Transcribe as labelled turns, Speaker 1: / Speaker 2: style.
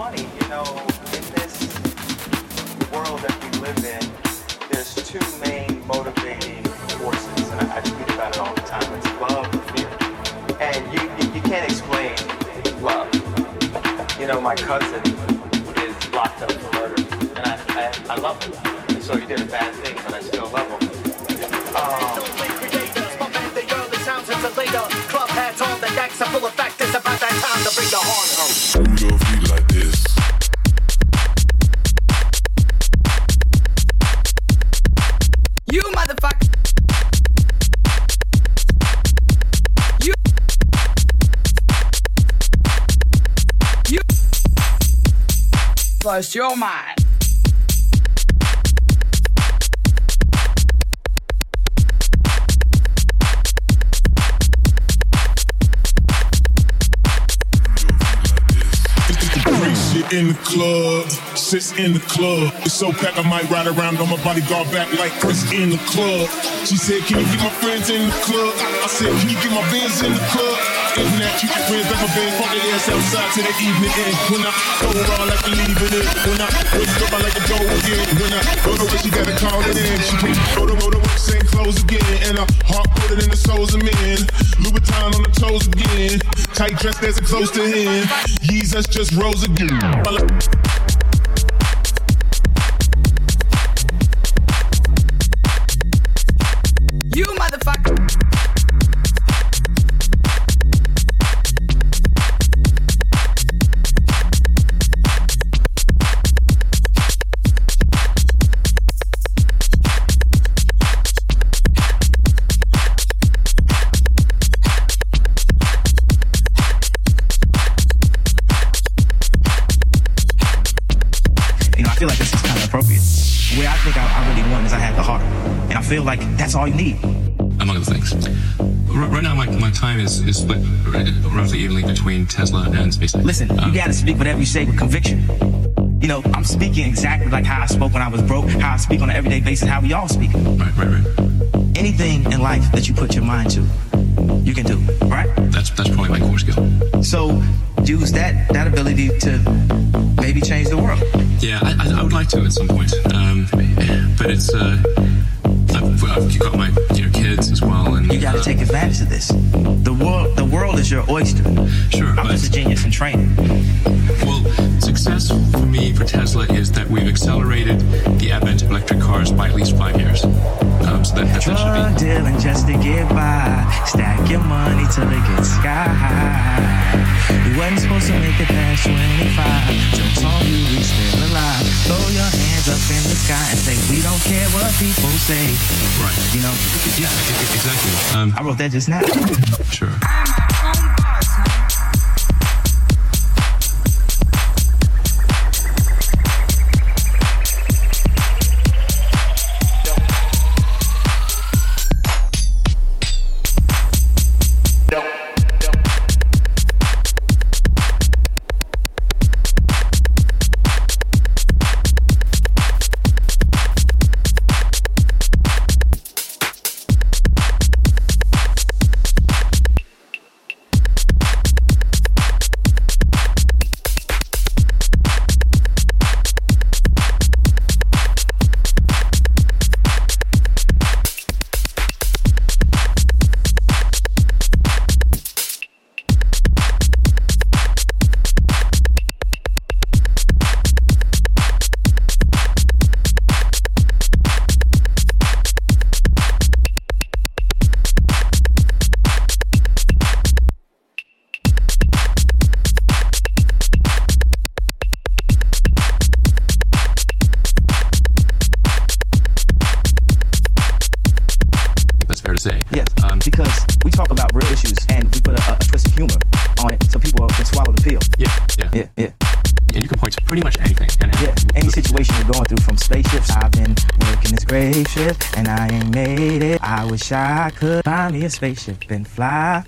Speaker 1: funny, you know, in this world that we live in, there's
Speaker 2: two main motivating forces, and I, I tweet about it all the time. It's love and fear. And you, you, you can't explain love. You know, my cousin is locked up for murder, and I, I, I love him. So he did a bad thing, but I still love him.
Speaker 3: Lost your mind.
Speaker 4: In the club, sits in the club. It's so packed I might ride around on my bodyguard back like Chris in the club. She said, Can you get my friends in the club? I said, Can you get my bands in the club? If not, keep your friends like my band, park their ass outside till the evening end. When I go around like a leaving it, when I wake up, I like to go again. When I go to where she gotta call it in. She can go to go to work, same clothes again. And a heart it in the souls of men. On the toes again. Tight dress that's close to him. Jesus just rose again.
Speaker 1: I really want is I have the heart. And I feel like that's all you need.
Speaker 5: among other things. Right now, my, my time is, is split roughly evenly between Tesla and SpaceX.
Speaker 1: Listen,
Speaker 5: Um,
Speaker 1: you gotta speak whatever you say with conviction. You know, I'm speaking exactly like how I spoke when I was broke, how I speak on an everyday basis, how we all speak.
Speaker 5: Right, right, right.
Speaker 1: Anything in life that you put your mind to, you can do, right?
Speaker 5: That's that's probably my core skill.
Speaker 1: So use that that ability to maybe change the world.
Speaker 5: Yeah, I, I, I would like to at some point, um, but it's uh, I've, I've got my you know kids as well, and
Speaker 1: You gotta
Speaker 5: uh,
Speaker 1: take advantage of this. The world the world is your oyster.
Speaker 5: Sure,
Speaker 1: I'm just a genius in training.
Speaker 5: Well, success for me for Tesla is that we've accelerated the advent of electric cars by at least five years.
Speaker 1: Drug
Speaker 5: should be.
Speaker 1: dealing just to get by. Stack your money till it gets sky high. You wasn't supposed to make it past 25. Jokes on you, we still alive. Throw your hands up in the sky and say, We don't care what people say.
Speaker 5: Right.
Speaker 1: You know,
Speaker 5: Yeah, exactly. Um,
Speaker 1: I wrote that just now.
Speaker 5: sure. Um,
Speaker 1: because we talk about real issues and we put a, a twist of humor on it so people can swallow the pill.
Speaker 5: yeah, yeah,
Speaker 1: Yeah, yeah.
Speaker 5: And you can point to pretty much anything. And,
Speaker 1: Yeah, any situation you're going through from spaceships. I've been working this great ship and I ain't made it. I wish I could find me a spaceship and fly